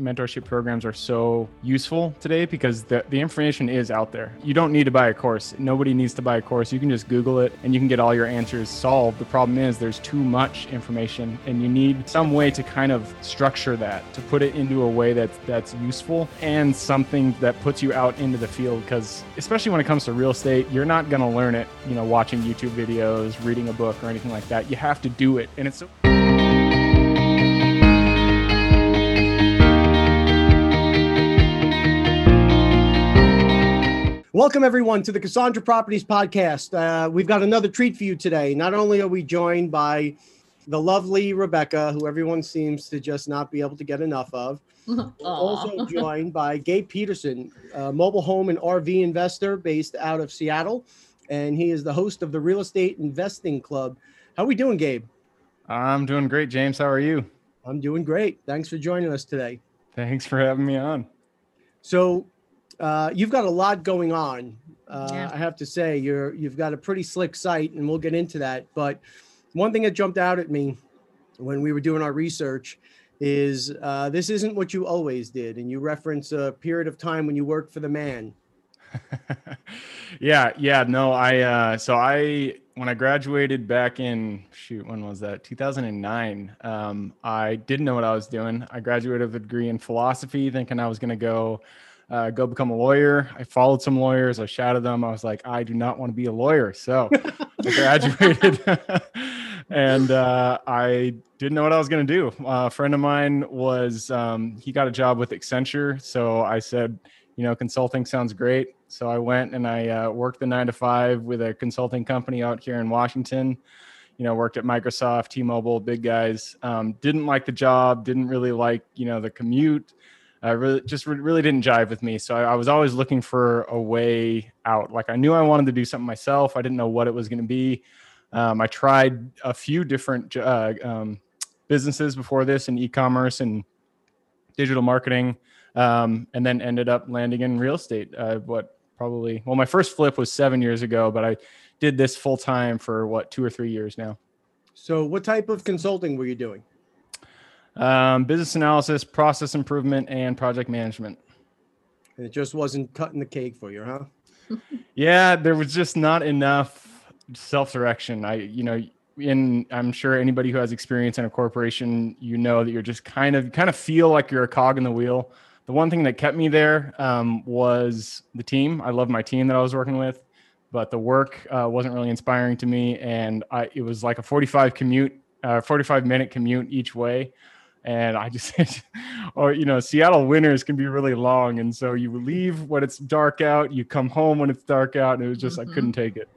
mentorship programs are so useful today because the, the information is out there. You don't need to buy a course. Nobody needs to buy a course. You can just Google it and you can get all your answers solved. The problem is there's too much information and you need some way to kind of structure that, to put it into a way that's that's useful and something that puts you out into the field because especially when it comes to real estate, you're not going to learn it, you know, watching YouTube videos, reading a book or anything like that. You have to do it. And it's so Welcome, everyone, to the Cassandra Properties Podcast. Uh, we've got another treat for you today. Not only are we joined by the lovely Rebecca, who everyone seems to just not be able to get enough of, also joined by Gabe Peterson, a mobile home and RV investor based out of Seattle. And he is the host of the Real Estate Investing Club. How are we doing, Gabe? I'm doing great, James. How are you? I'm doing great. Thanks for joining us today. Thanks for having me on. So, uh, you've got a lot going on. Uh, yeah. I have to say, you're you've got a pretty slick site, and we'll get into that. But one thing that jumped out at me when we were doing our research is uh, this isn't what you always did, and you reference a period of time when you worked for the man. yeah, yeah, no, I uh, so I when I graduated back in shoot, when was that? 2009. Um, I didn't know what I was doing. I graduated with a degree in philosophy, thinking I was going to go uh, go become a lawyer. I followed some lawyers. I shouted them. I was like, I do not want to be a lawyer. So I graduated and uh, I didn't know what I was going to do. Uh, a friend of mine was, um, he got a job with Accenture. So I said, you know, consulting sounds great. So I went and I uh, worked the nine to five with a consulting company out here in Washington. You know, worked at Microsoft, T-Mobile, big guys. Um, didn't like the job. Didn't really like, you know, the commute uh, really just re- really didn't jive with me. So I, I, was always looking for a way out. Like I knew I wanted to do something myself. I didn't know what it was going to be. Um, I tried a few different uh, um, businesses before this in e-commerce and digital marketing, um, and then ended up landing in real estate. Uh, what probably well, my first flip was seven years ago, but I did this full time for what two or three years now. So, what type of consulting were you doing? Um, business analysis, process improvement, and project management. And it just wasn't cutting the cake for you, huh? yeah, there was just not enough self-direction. I, you know, in I'm sure anybody who has experience in a corporation, you know that you're just kind of kind of feel like you're a cog in the wheel. The one thing that kept me there um, was the team. I love my team that I was working with, but the work uh, wasn't really inspiring to me, and I, it was like a 45 commute, uh, 45 minute commute each way and I just, or you know, Seattle winters can be really long, and so you leave when it's dark out, you come home when it's dark out, and it was just mm-hmm. I couldn't take it.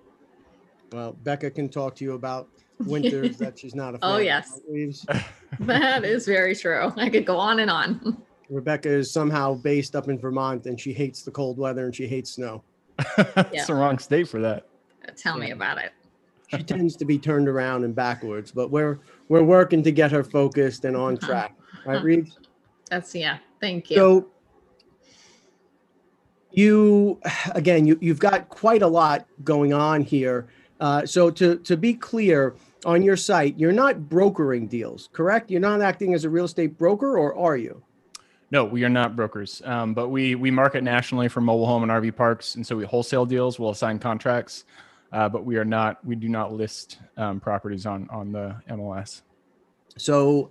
Well, Becca can talk to you about winters that she's not a oh, fan. Oh yes, that is very true. I could go on and on. Rebecca is somehow based up in Vermont, and she hates the cold weather and she hates snow. That's yeah. the wrong state for that. Tell yeah. me about it she tends to be turned around and backwards, but we're we're working to get her focused and on track. Right, Reed? That's yeah. Thank you. So you again, you you've got quite a lot going on here. Uh, so to to be clear, on your site, you're not brokering deals, correct? You're not acting as a real estate broker, or are you? No, we are not brokers, um, but we we market nationally for mobile home and RV parks, and so we wholesale deals. We'll assign contracts uh, but we are not we do not list um, properties on on the MLS. So,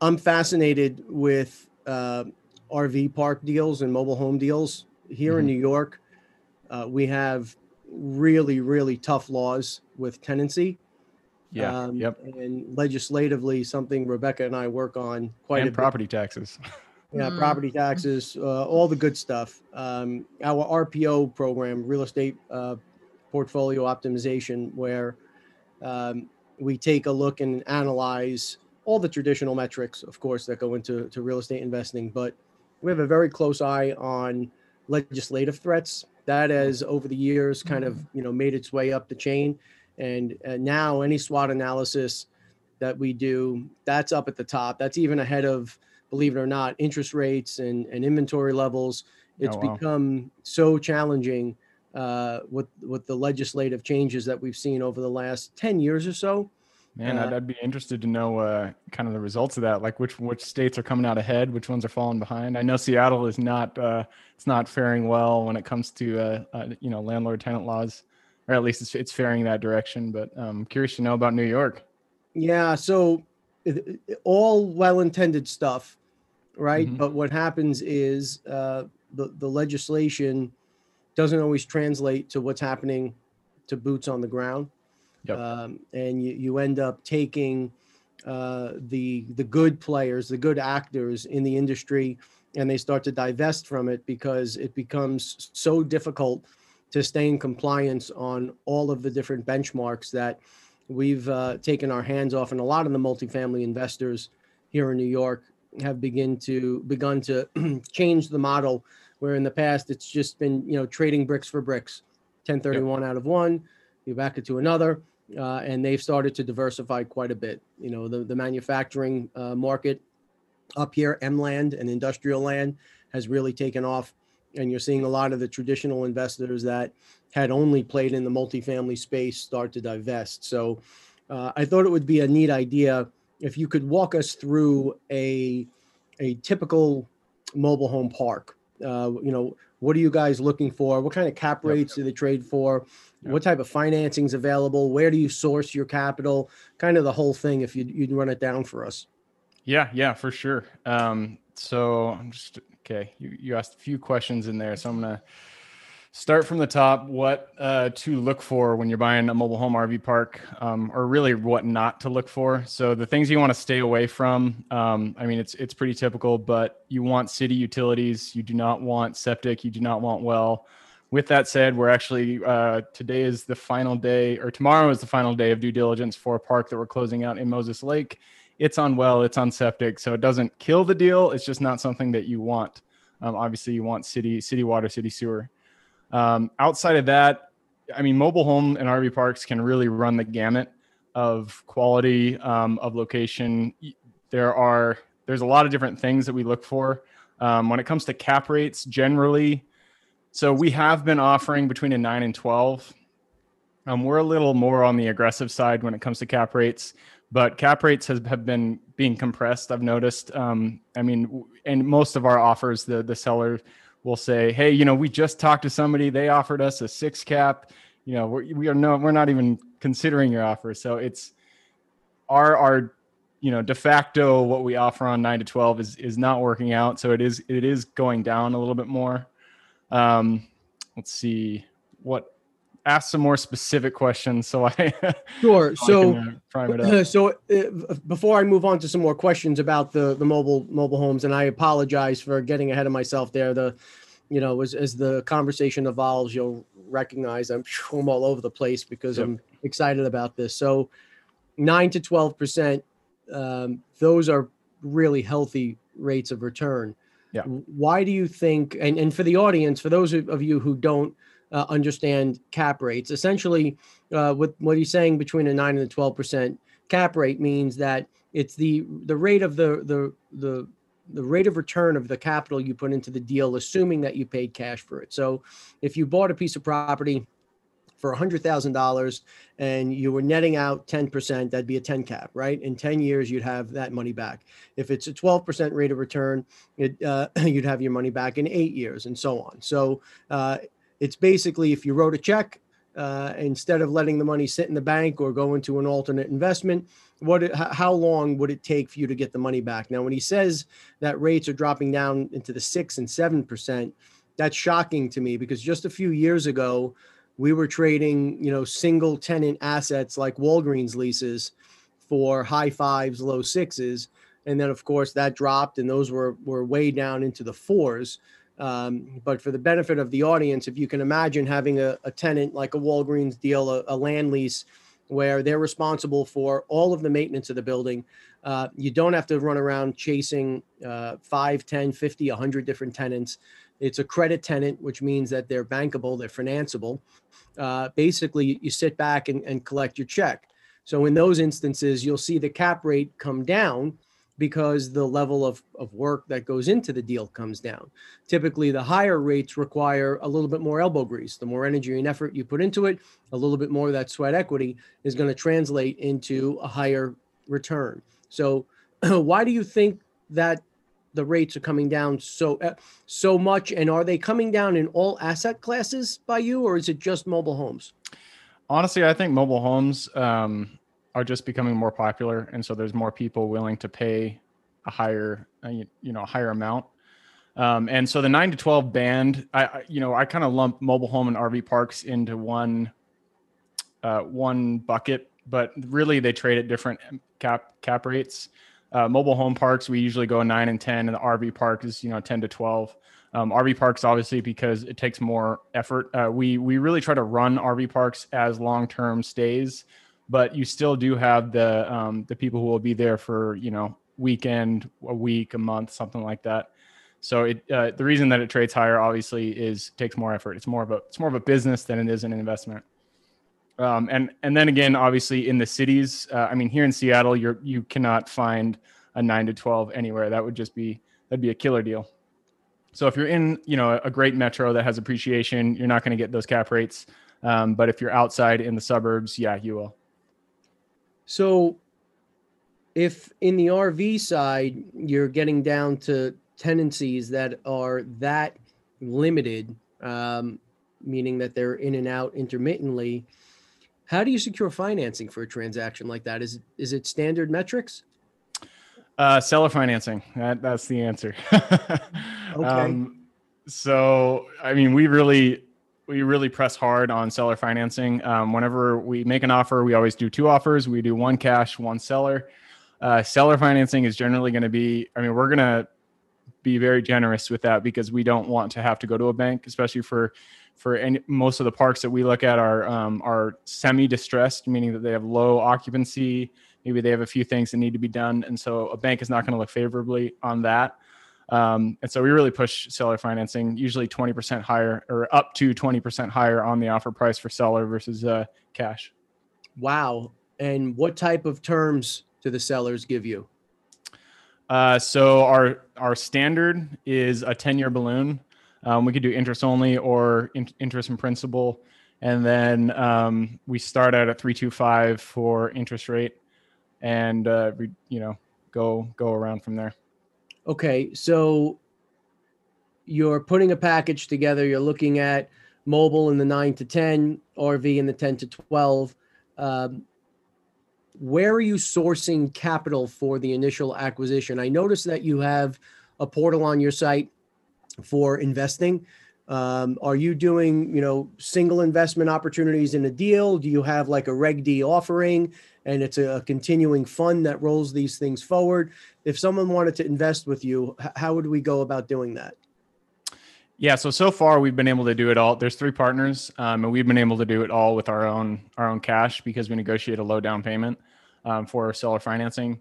I'm fascinated with uh, RV park deals and mobile home deals here mm-hmm. in New York. Uh, we have really really tough laws with tenancy. Yeah. Um, yep. And legislatively, something Rebecca and I work on quite and a property bit. taxes. Yeah, mm. property taxes, uh, all the good stuff. Um, our RPO program, real estate uh, portfolio optimization, where um, we take a look and analyze all the traditional metrics, of course, that go into to real estate investing. But we have a very close eye on legislative threats. That has over the years kind of you know made its way up the chain, and, and now any SWOT analysis that we do, that's up at the top. That's even ahead of, believe it or not, interest rates and, and inventory levels. It's oh, wow. become so challenging uh, with with the legislative changes that we've seen over the last 10 years or so Man, I'd, Uh, I'd be interested to know uh, kind of the results of that. Like which which states are coming out ahead, which ones are falling behind. I know Seattle is not uh, it's not faring well when it comes to uh, uh, you know landlord tenant laws, or at least it's it's faring that direction. But I'm um, curious to know about New York. Yeah, so all well-intended stuff, right? Mhm. But what happens is uh, the the legislation doesn't always translate to what's happening to boots on the ground, Yep. um, and you you end up taking uh, the the good players, the good actors in the industry, and they start to divest from it because it becomes so difficult to stay in compliance on all of the different benchmarks that we've uh, taken our hands off, and a lot of the multifamily investors here in New York have begin to begun to change the model. Where in the past it's just been you know trading bricks for bricks, 1031 out of one, you back it to another, uh, and they've started to diversify quite a bit. You know the the manufacturing uh, market up here, M land and industrial land has really taken off, and you're seeing a lot of the traditional investors that had only played in the multifamily space start to divest. So uh, I thought it would be a neat idea if you could walk us through a a typical mobile home park. Uh, you know, what are you guys looking for? What kind of cap Yep. rates do they trade for? Yep. What type of financing is available? Where do you source your capital? Kind of the whole thing. If you'd, you'd run it down for us. Yeah, yeah, for sure. Um, so I'm just okay. You you asked a few questions in there, so I'm gonna start from the top. What uh, to look for when you're buying a mobile home RV park, um, or really what not to look for. So the things you want to stay away from. Um, I mean, it's it's pretty typical, but you want city utilities. You do not want septic. You do not want well. With that said, we're actually uh, today is the final day, or tomorrow is the final day of due diligence for a park that we're closing out in Moses Lake it's on well, it's on septic, so it doesn't kill the deal. It's just not something that you want. Um, obviously, you want city city water, city sewer. Um, outside of that, I mean, mobile home and RV parks can really run the gamut of quality um, of location. There are there's a lot of different things that we look for um, when it comes to cap rates. Generally, so we have been offering between a nine and twelve. Um, we're a little more on the aggressive side when it comes to cap rates but cap rates has, have been being compressed i've noticed um, i mean and most of our offers the the seller will say hey you know we just talked to somebody. They offered us a six cap. You know we're, we are no we're not even considering your offer. So it's our our you know de facto what we offer on 9 to 12 is is not working out. So it is it is going down a little bit more. Um let's see what ask some more specific questions so i Sure. I So. can, uh, prime it up. so uh, before I move on to some more questions about the the mobile mobile homes, and I apologize for getting ahead of myself there. The you know as as the conversation evolves, you'll recognize I'm, I'm all over the place because Yep. I'm excited about this. So nine to twelve percent, um, those are really healthy rates of return. Yeah. Why do you think? And and for the audience, for those of you who don't uh, understand cap rates, essentially uh, with what he's saying between a nine and a twelve percent cap rate means that it's the the rate of the the the the rate of return of the capital you put into the deal, assuming that you paid cash for it. So, if you bought a piece of property for $100,000 and you were netting out 10%, that'd be a 10 cap, right? In 10 years, you'd have that money back. If it's a 12% rate of return, it, uh, you'd have your money back in eight years and so on. So, uh, it's basically if you wrote a check, uh, instead of letting the money sit in the bank or go into an alternate investment, what how long would it take for you to get the money back? Now, when he says that rates are dropping down into the six and seven percent, that's shocking to me because just a few years ago, we were trading, you know, single tenant assets like Walgreens leases for high fives, low sixes, and then of course that dropped, and those were were way down into the fours. Um, but for the benefit of the audience, if you can imagine having a, a tenant like a Walgreens deal, a, a land lease, where they're responsible for all of the maintenance of the building, uh, you don't have to run around chasing uh, 5, 10, 50, 100 different tenants. It's a credit tenant, which means that they're bankable, they're financeable. Uh, basically, you sit back and, and collect your check. So in those instances, you'll see the cap rate come down because the level of, of work that goes into the deal comes down. Typically, the higher rates require a little bit more elbow grease. The more energy and effort you put into it, a little bit more of that sweat equity is going to translate into a higher return. So, why do you think that the rates are coming down so uh, so much? And are they coming down in all asset classes by you, or is it just mobile homes? Honestly, I think mobile homes. Um, are just becoming more popular, and so there's more people willing to pay a higher, uh, you, know, a higher amount. Um, and so the nine to twelve band, I, I you know, I kind of lump mobile home and RV parks into one, uh, one bucket, but really they trade at different cap cap rates. Uh, mobile home parks, we usually go nine and ten, and the RV park is you know ten to twelve. Um, RV parks, obviously, because it takes more effort. Uh, we we really try to run RV parks as long term stays but you still do have the um, the people who will be there for you know weekend, a week, a month, something like that. So it uh, the reason that it trades higher obviously is takes more effort. It's more of a it's more of a business than it is an investment. Um, and and then again, obviously in the cities, uh, I mean here in Seattle, you're you cannot find a nine to twelve anywhere. That would just be that'd be a killer deal. So if you're in you know a great metro that has appreciation, you're not going to get those cap rates. Um, but if you're outside in the suburbs, yeah, you will. So if in the RV side you're getting down to tenancies that are that limited, um, meaning that they're in and out intermittently, how do you secure financing for a transaction like that? Is is it standard metrics? Uh, seller financing. That, that's the answer. okay. Um, so, I mean, we really we really press hard on seller financing. Um, whenever we make an offer, we always do two offers. We do one cash, one seller. Uh, seller financing is generally going to be, I mean, we're going to be very generous with that because we don't want to have to go to a bank, especially for for any, most of the parks that we look at are um, are semi distressed, meaning that they have low occupancy. Maybe they have a few things that need to be done, and so a bank is not going to look favorably on that. Um, and so we really push seller financing, usually 20% higher or up to 20% higher on the offer price for seller versus uh, cash. Wow. And what type of terms do the sellers give you? Uh, so our our standard is a 10 year balloon. Um, we could do interest only or in, interest and principal. And then um, we start out at 325 for interest rate and, uh, we, you know, go, go around from there. Okay, so you're putting a package together. You're looking at mobile in the nine to ten, RV in the ten to twelve. Um, where are you sourcing capital for the initial acquisition? I noticed that you have a portal on your site for investing. Um, are you doing, you know, single investment opportunities in a deal? Do you have like a Reg D offering? And it's a continuing fund that rolls these things forward. If someone wanted to invest with you, how would we go about doing that? Yeah, so so far we've been able to do it all. There's three partners, um, and we've been able to do it all with our own our own cash because we negotiate a low down payment um, for seller financing.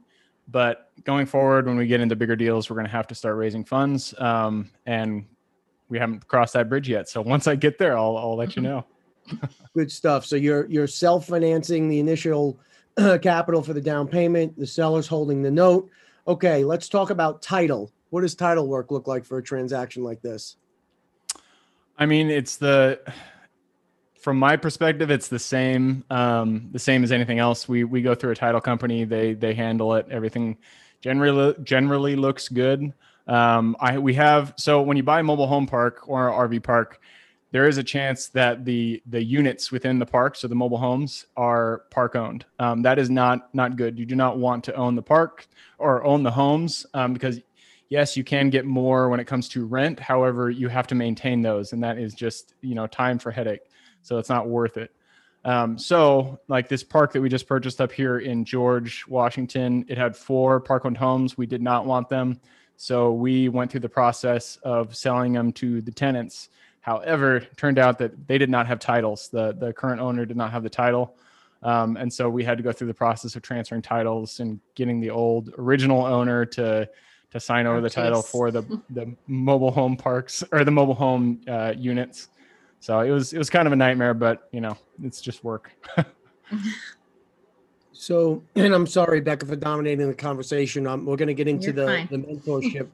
But going forward, when we get into bigger deals, we're going to have to start raising funds, um, and we haven't crossed that bridge yet. So once I get there, I'll I'll let you know. Good stuff. So you're you're self financing the initial capital for the down payment, the seller's holding the note. Okay, let's talk about title. What does title work look like for a transaction like this? I mean, it's the from my perspective, it's the same, um, the same as anything else. We we go through a title company. They they handle it. Everything generally generally looks good. Um, I we have so when you buy a mobile home park or RV park, there is a chance that the the units within the park, so the mobile homes, are park owned. Um, that is not not good. You do not want to own the park or own the homes um, because yes, you can get more when it comes to rent. However, you have to maintain those, and that is just you know time for headache. So it's not worth it. Um, so like this park that we just purchased up here in George, Washington, it had four park owned homes. We did not want them. So we went through the process of selling them to the tenants However, turned out that they did not have titles. The the current owner did not have the title. Um, and so we had to go through the process of transferring titles and getting the old original owner to to sign over oh, the geez. title for the the mobile home parks or the mobile home uh, units. So it was it was kind of a nightmare, but you know it's just work. So, and I'm sorry, Becca, for dominating the conversation. Um, we're going to get into You're the, fine. the mentorship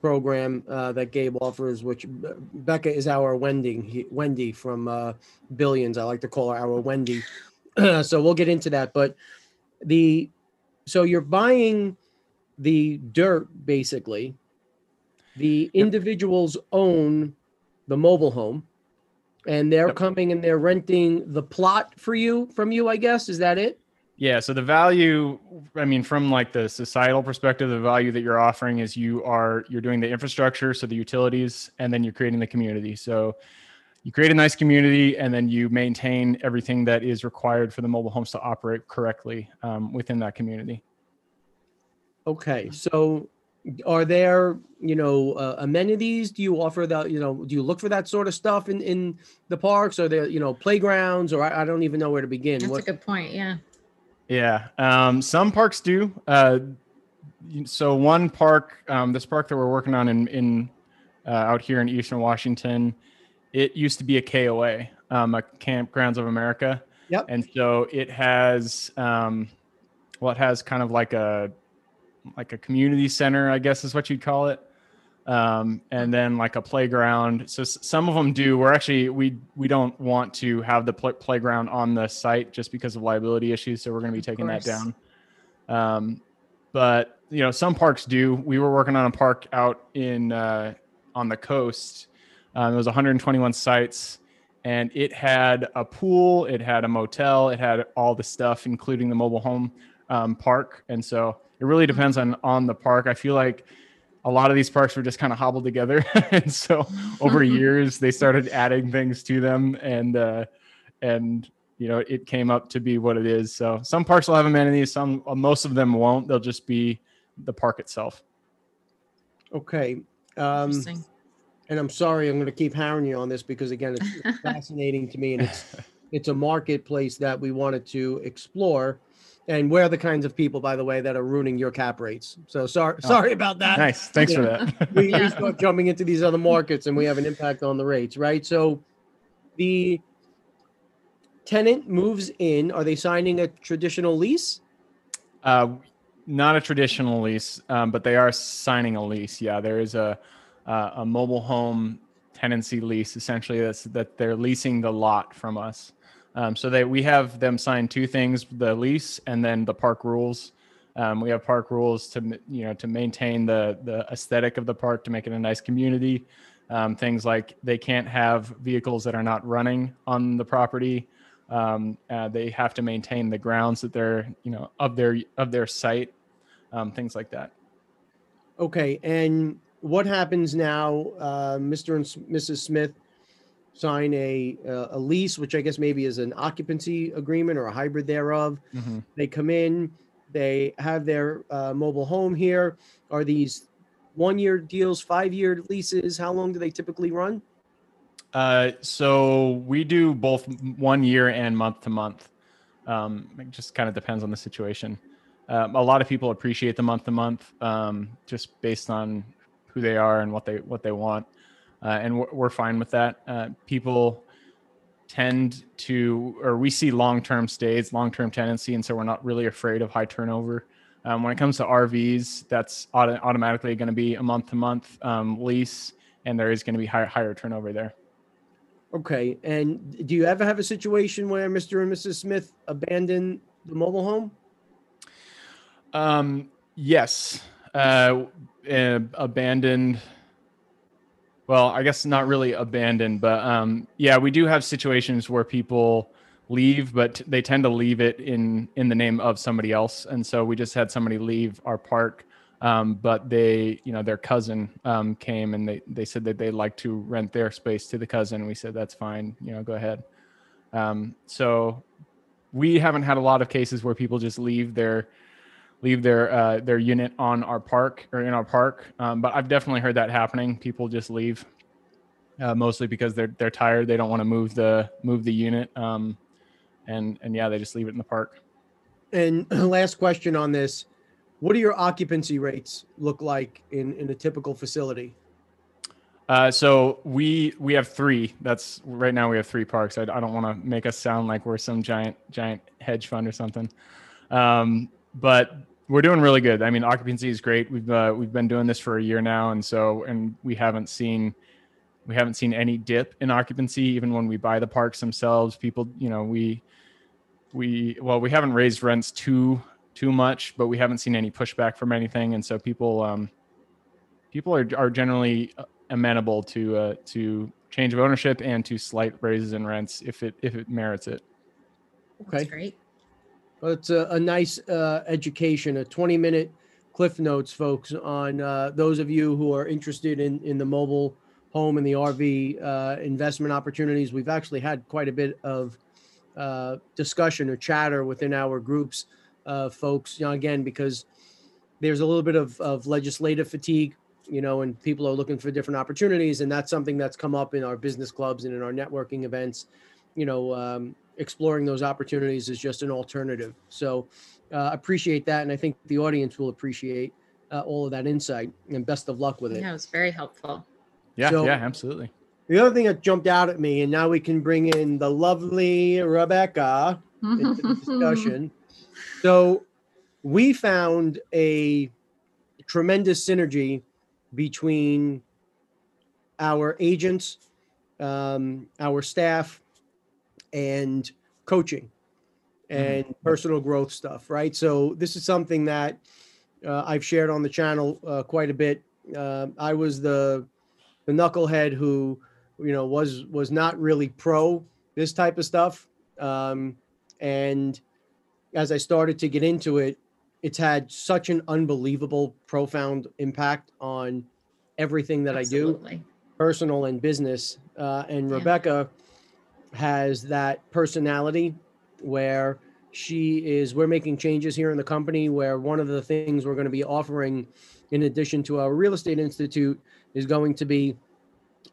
program uh, that Gabe offers, which uh, Becca is our Wendy, he- Wendy from uh, Billions. I like to call her our Wendy. so we'll get into that. But the so you're buying the dirt basically. The individuals own the mobile home, and they're Yep. coming and they're renting the plot for you from you. I guess is that it? Yeah. So the value, I mean, from like the societal perspective, the value that you're offering is you are you're doing the infrastructure, so the utilities, and then you're creating the community. So you create a nice community, and then you maintain everything that is required for the mobile homes to operate correctly um, within that community. Okay, so are there, you know, uh, amenities? Do you offer that, you know, do you look for that sort of stuff in, in the parks? or there, you know, playgrounds or I, I don't even know where to begin. That's What, a good point. Yeah. Yeah, um, some parks do. Uh, so one park, um, this park that we're working on in, in uh, out here in Eastern Washington, it used to be a KOA, um, a Kampgrounds of America. Yep. And so it has, um, well, it has kind of like a like a community center, I guess is what you'd call it. Um, and then like a playground. So s- some of them do. We're actually we we don't want to have the pl- playground on the site just because of liability issues. So we're going to be taking that down. Um, but you know some parks do. We were working on a park out in uh, on the coast. Um, it was 121 sites, and it had a pool, it had a motel, it had all the stuff, including the mobile home um, park. And so it really depends on on the park. I feel like a lot of these parks were just kind of hobbled together, and so over years they started adding things to them, and uh, and you know it came up to be what it is. So some parks will have amenities, some uh, most of them won't. They'll just be the park itself. okay. Um, and I'm sorry, I'm going to keep hammering you on this because again, it's, it's fascinating to me and it's, it's a marketplace that we wanted to explore. And we're the kinds of people, by the way, that are ruining your cap rates. So sorry, sorry about that. Nice, thanks for Yeah. that. we, we Yeah. start jumping into these other markets and we have an impact on the rates, right? So the tenant moves in. Are they signing a traditional lease? Uh, not a traditional lease, um, but they are signing a lease. Yeah, there is a uh, a mobile home tenancy lease. Essentially, that's that they're leasing the lot from us. Um, so they we have them sign two things: the lease and then the park rules. Um, we have park rules to you know to maintain the the aesthetic of the park to make it a nice community. Um, things like they can't have vehicles that are not running on the property. Um, uh, they have to maintain the grounds that they're you know of their of their site, um, things like that. Okay. And what happens now? Uh, Mr. and Mrs. Smith sign a, uh, a lease, which I guess maybe is an occupancy agreement or a hybrid thereof. They come in, they have their uh, mobile home here. Are these one year deals, five year leases? How long do they typically run? Uh, so we do both one year and month to month. Um, it just kind of depends on the situation. Um, a lot of people appreciate the month to month, um, just based on who they are and what they what they want, uh, and we're, we're fine with that. Uh, people tend to, or we see long term stays, long term tenancy, and so we're not really afraid of high turnover. Um, when it comes to RVs, that's auto- automatically going to be a month to month um, lease, and there is going to be higher higher turnover there. Okay. And do you ever have a situation where Mr. and Mrs. Smith abandon the mobile home? Um, yes. Uh, uh, abandoned. Well, I guess not really abandoned, but um, yeah, we do have situations where people leave, but they tend to leave it in in the name of somebody else, and so we just had somebody leave our park. Um, but they, you know, their cousin um, came and they they said that they'd like to rent their space to the cousin. We said that's fine, you know, go ahead. Um, so we haven't had a lot of cases where people just leave their leave their uh, their unit on our park or in our park. Um, but I've definitely heard that happening. People just leave, uh, mostly because they're they're tired. They don't want to move the move the unit. Um, and and yeah, they just leave it in the park. And last question on this. What do your occupancy rates look like in, in a typical facility? Uh, so we we have three. That's right now we have three parks. I, I don't want to make us sound like we're some giant giant hedge fund or something. Um, but we're doing really good. I mean, occupancy is great. We've uh, we've been doing this for a year now, and so and we haven't seen we haven't seen any dip in occupancy. Even when we buy the parks themselves, people, you know, we we well, we haven't raised rents too too much, but we haven't seen any pushback from anything, and so people um, people are are generally amenable to uh, to change of ownership and to slight raises in rents if it if it merits it. Okay. That's great. It's a, a nice uh, education, a 20 minute cliff notes, folks, on uh, those of you who are interested in, in the mobile home and the RV uh, investment opportunities. We've actually had quite a bit of uh, discussion or chatter within our groups, uh, folks, you know, again, because there's a little bit of, of legislative fatigue, you know, and people are looking for different opportunities. And that's something that's come up in our business clubs and in our networking events, you know, um, exploring those opportunities is just an alternative. So uh, appreciate that, and I think the audience will appreciate uh, all of that insight. And best of luck with it. Yeah, it was very helpful. Yeah, So- yeah, absolutely. The other thing that jumped out at me, and now we can bring in the lovely Rebecca into the discussion. So we found a tremendous synergy between our agents, um, our staff, and coaching and personal growth stuff, right? So this is something that uh, I've shared on the channel uh, quite a bit. Uh, I was the the knucklehead who, you know, was was not really pro this type of stuff, um, and as I started to get into it, it's had such an unbelievable, profound impact on everything that I do personal and business. Uh, and Yeah. Rebecca has that personality where she is, we're making changes here in the company where one of the things we're going to be offering, in addition to our real estate institute, is going to be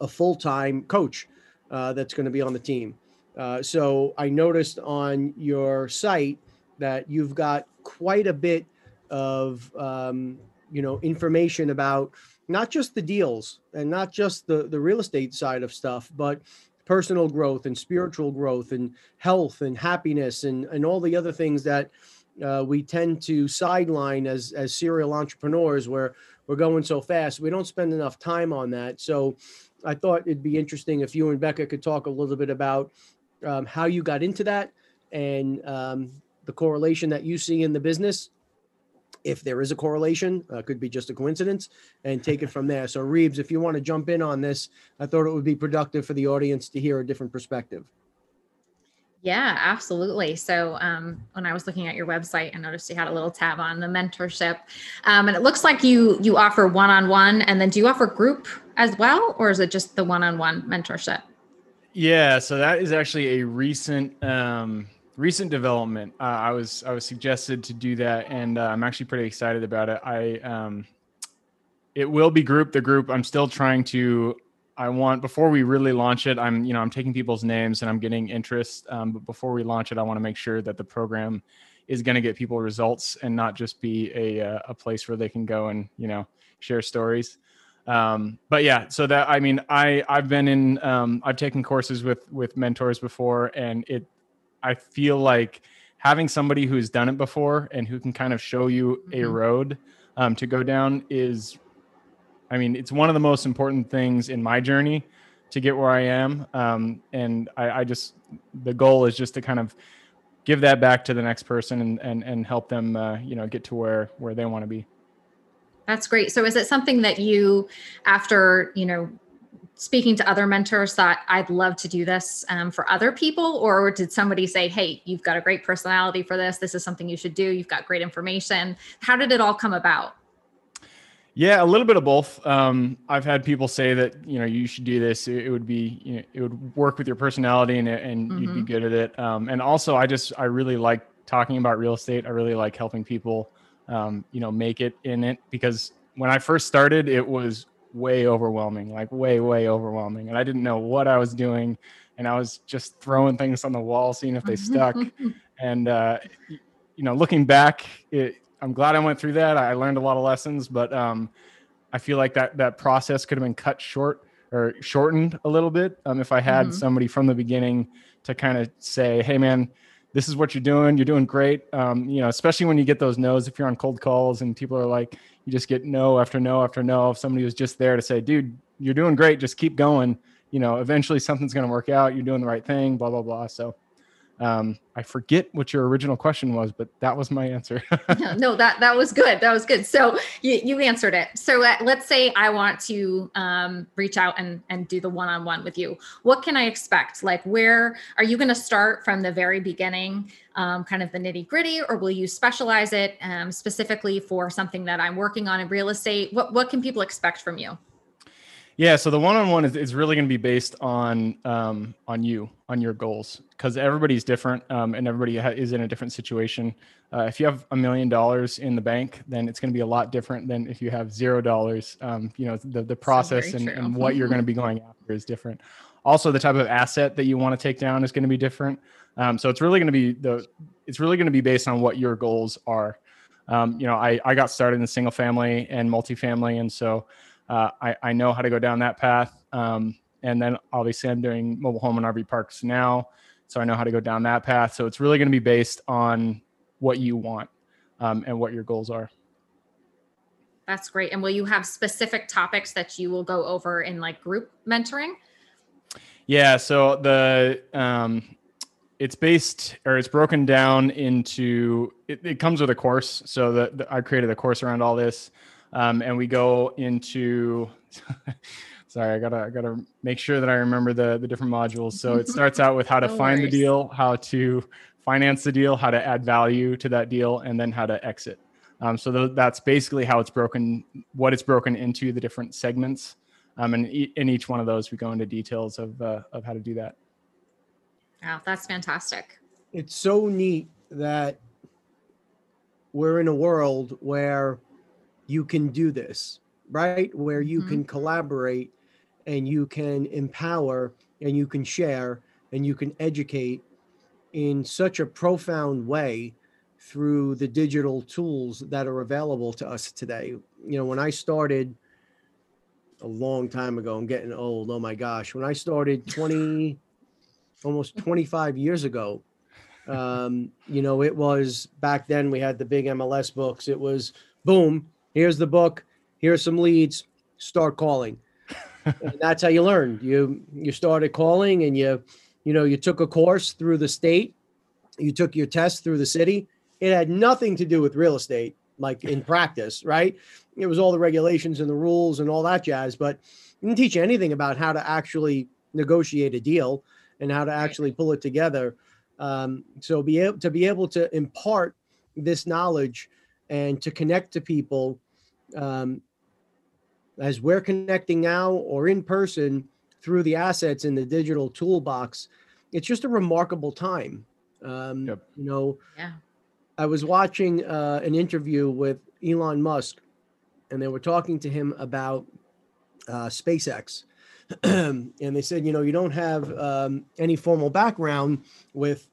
a full time coach uh, that's going to be on the team. Uh, so I noticed on your site that you've got quite a bit of um, you know information about not just the deals and not just the the real estate side of stuff, but personal growth and spiritual growth and health and happiness and and all the other things that uh, we tend to sideline as as serial entrepreneurs where we're going so fast. We don't spend enough time on that. So i thought it'd be interesting if you and becca could talk a little bit about um, how you got into that and um, the correlation that you see in the business if there is a correlation uh, could be just a coincidence and take it from there so reeves if you want to jump in on this i thought it would be productive for the audience to hear a different perspective Yeah, absolutely. So um, when I was looking at your website, I noticed you had a little tab on the mentorship, um, and it looks like you you offer one on one, and then do you offer group as well, or is it just the one on one mentorship? Yeah, so that is actually a recent um, recent development. Uh, I was I was suggested to do that, and uh, I'm actually pretty excited about it. I um, it will be group the group. I'm still trying to. I want before we really launch it. I'm you know I'm taking people's names and I'm getting interest. Um, but before we launch it, I want to make sure that the program is going to get people results and not just be a uh, a place where they can go and you know share stories um but yeah so that i mean i i've been in um i've taken courses with with mentors before and it i feel like having somebody who's done it before and who can kind of show you a Mhm. road um to go down is i mean it's one of the most important things in my journey to get where i am um and i i just the goal is just to kind of give that back to the next person and and, and help them uh, you know get to where where they want to be That's great. So is it something that you, after you know, speaking to other mentors, thought I'd love to do this um, for other people, or did somebody say, "Hey, you've got a great personality for this. This is something you should do. You've got great information." How did it all come about? Yeah, a little bit of both. Um, I've had people say that you know you should do this. It, it would be you know, it would work with your personality and and you'd be Mhm. good at it. Um, and also, I just I really like talking about real estate. I really like helping people, um, you know, make it in it because when I first started, it was way overwhelming, like way way overwhelming, and I didn't know what I was doing, and I was just throwing things on the wall, seeing if they stuck. And uh, you know looking back it, i'm glad i went through that. I learned a lot of lessons but um, i feel like that that process could have been cut short or shortened a little bit um, if i had Mhm. somebody from the beginning to kind of say hey man this is what you're doing. You're doing great. Um, you know, especially when you get those no's, if you're on cold calls and people are like, you just get no after no after no. If somebody was just there to say, dude, you're doing great, just keep going. You know, eventually something's going to work out. You're doing the right thing, blah, blah, blah. So, um, I forget what your original question was, but that was my answer. no, that that was good. That was good. So you, you answered it. So uh, let's say I want to um, reach out and and do the one on one with you. What can I expect? Like, where are you going to start from the very beginning, um, kind of the nitty gritty, or will you specialize it um, specifically for something that I'm working on in real estate? What what can people expect from you? Yeah, so the one-on-one is, is really going to be based on um, on you, on your goals, because everybody's different um, and everybody ha- is in a different situation. Uh, if you have a million dollars in the bank, then it's going to be a lot different than if you have zero dollars. Um, you know, the the process so and, and what you're going to be going after is different. Also, the type of asset that you want to take down is going to be different. Um, so it's really going to be the it's really going to be based on what your goals are. Um, you know, I I got started in single family and multifamily, and so uh, I, I know how to go down that path. Um, and then obviously I'm doing mobile home and RV parks now. So I know how to go down that path. So it's really going to be based on what you want um, and what your goals are. That's great. And will you have specific topics that you will go over in like group mentoring? Yeah. So the, um, it's based or it's broken down into it, it comes with a course so that i created a course around all this um, and we go into sorry i gotta i gotta make sure that i remember the the different modules. So it starts out with how to no find worries. the deal how to finance the deal how to add value to that deal and then how to exit. Um, so th- that's basically how it's broken what it's broken into the different segments. Um, and e- in each one of those we go into details of uh, of how to do that. Wow that's fantastic. It's so neat that we're in a world where you can do this, right? Where you mm-hmm. can collaborate and you can empower and you can share and you can educate in such a profound way through the digital tools that are available to us today. You know, when I started a long time ago, I'm getting old. Oh my gosh. When I started 20, almost 25 years ago, um, you know, it was back then we had the big MLS books. It was boom, here's the book, here's some leads, start calling. and that's how you learned. You you started calling and you you know you took a course through the state, you took your test through the city. It had nothing to do with real estate, like in practice, right? It was all the regulations and the rules and all that jazz, but didn't teach you anything about how to actually negotiate a deal and how to actually pull it together. Um, so be able to be able to impart this knowledge and to connect to people um, as we're connecting now or in person through the assets in the digital toolbox, it's just a remarkable time. Um, yep. You know, yeah. I was watching uh, an interview with Elon Musk, and they were talking to him about uh, SpaceX. and they said, you know, you don't have um, any formal background with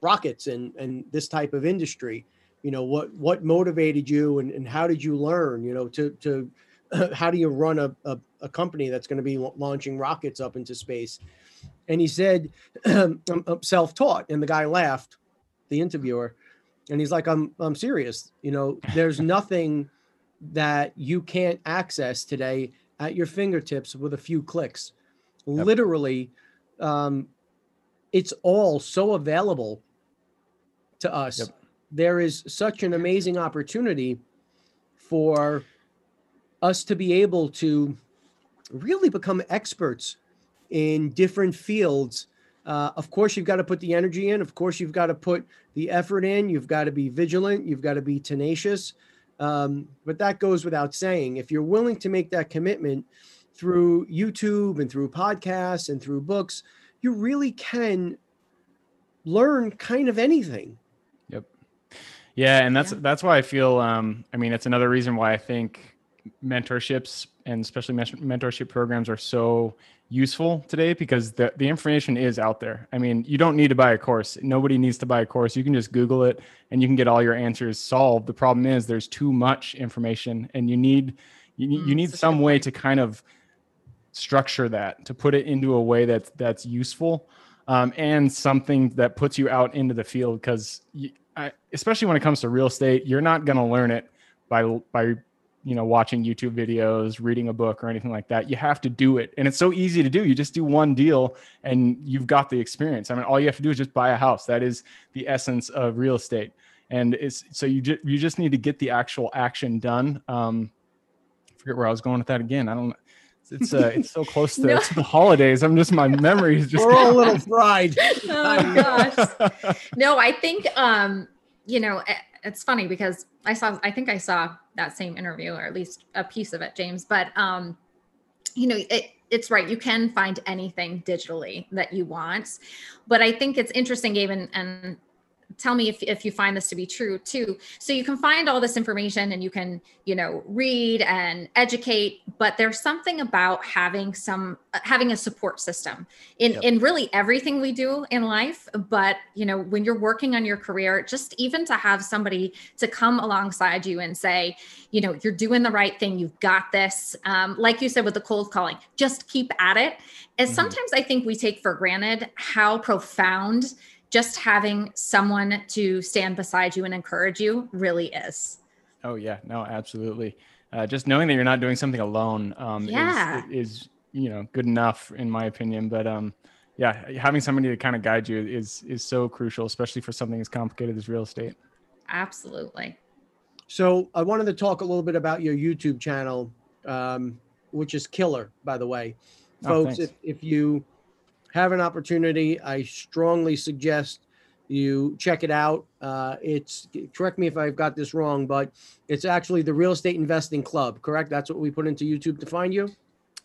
rockets and, and this type of industry you know what what motivated you and, and how did you learn you know to to how do you run a, a, a company that's going to be launching rockets up into space? And he said i'm self-taught. And the guy laughed the interviewer and he's like i'm i'm serious. You know there's nothing that you can't access today at your fingertips with a few clicks. Yep. literally um, it's all so available to us yep there is such an amazing opportunity for us to be able to really become experts in different fields. Uh, of course, you've got to put the energy in. Of course, you've got to put the effort in. You've got to be vigilant. You've got to be tenacious. Um, but that goes without saying. If you're willing to make that commitment through YouTube and through podcasts and through books, you really can learn kind of anything. Yeah, and that's yeah. that's why I feel. Um, I mean, it's another reason why I think mentorships and especially mentorship programs are so useful today because the, the information is out there. I mean, you don't need to buy a course. Nobody needs to buy a course. You can just Google it and you can get all your answers solved. The problem is there's too much information and you need you, mm, you need some way to kind of structure that to put it into a way that's that's useful um, and something that puts you out into the field because especially when it comes to real estate you're not going to learn it by by you know watching youtube videos reading a book or anything like that. You have to do it and it's so easy to do. You just do one deal and you've got the experience. I mean all you have to do is just buy a house. That is the essence of real estate. And it's so you just you just need to get the actual action done. Um I forget where i was going with that again. I don't it's uh, it's so close to, no. to, the holidays. I'm just my memory is just we're all a little fried. oh gosh. No, I think um, you know, it, it's funny because I saw I think I saw that same interview or at least a piece of it, James. But um, you know, it it's right. You can find anything digitally that you want. But I think it's interesting, Gabe, and, and tell me if, if you find this to be true too. So you can find all this information and you can you know read and educate but there's something about having some uh, having a support system in yep. in really everything we do in life. But you know when you're working on your career just even to have somebody to come alongside you and say you know you're doing the right thing. You've got this. Um, like you said with the cold calling just keep at it. And mm-hmm. sometimes i think we take for granted how profound just having someone to stand beside you and encourage you really is. Oh yeah, no, absolutely. Uh, just knowing that you're not doing something alone um, yeah. is, is, you know, good enough in my opinion. But um, yeah, having somebody to kind of guide you is is so crucial, especially for something as complicated as real estate. Absolutely. So I wanted to talk a little bit about your YouTube channel, um, which is killer, by the way, oh, folks. If, if you have an opportunity, I strongly suggest you check it out. Uh, it's correct me if I've got this wrong, but it's actually the Real Estate Investing Club, correct? That's what we put into YouTube to find you.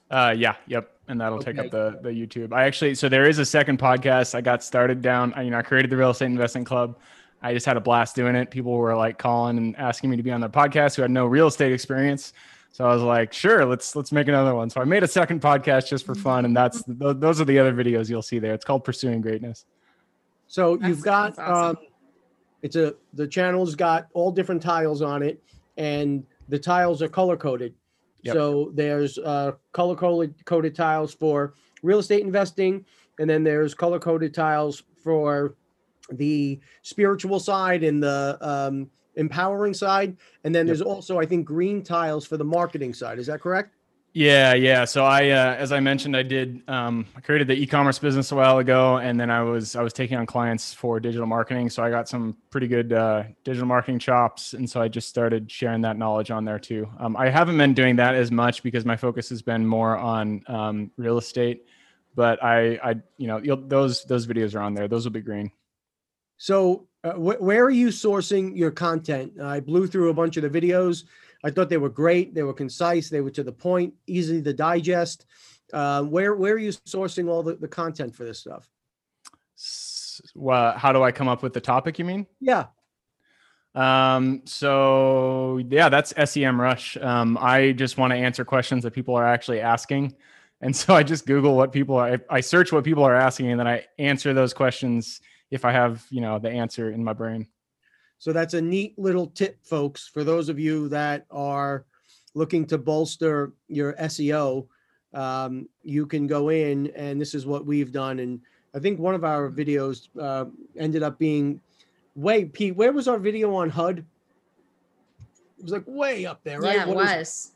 Uh, yeah, yep, and that'll okay. take up the the YouTube. I actually, so there is a second podcast. I got started down. I, You know, I created the Real Estate Investing Club. I just had a blast doing it. People were like calling and asking me to be on their podcast who had no real estate experience. So I was like, sure, let's let's make another one. So I made a second podcast just for fun, and that's th- those are the other videos you'll see there. It's called Pursuing Greatness. So that's, you've got awesome. um, it's a the channel's got all different tiles on it, and the tiles are color coded. Yep. So there's uh, color coded tiles for real estate investing, and then there's color coded tiles for the spiritual side and the um, empowering side, and then there's also I think green tiles for the marketing side. Is that correct? Yeah, yeah. So I, uh, as I mentioned, I did. Um, I created the e-commerce business a while ago, and then I was I was taking on clients for digital marketing. So I got some pretty good uh, digital marketing chops, and so I just started sharing that knowledge on there too. Um, I haven't been doing that as much because my focus has been more on um, real estate. But I, I, you know, those those videos are on there. Those will be green. So uh, wh- where are you sourcing your content? I blew through a bunch of the videos. I thought they were great. They were concise. They were to the point, easy to digest. Uh, where where are you sourcing all the, the content for this stuff? Well, how do I come up with the topic? You mean? Yeah. Um. So yeah, that's SEMrush. Um. I just want to answer questions that people are actually asking, and so I just Google what people are. I search what people are asking, and then I answer those questions if I have, you know, the answer in my brain. So that's a neat little tip, folks, for those of you that are looking to bolster your SEO. Um, you can go in, and this is what we've done. And I think one of our videos uh, ended up being way Pete. Where was our video on HUD? It was like way up there, right? Yeah, it what was.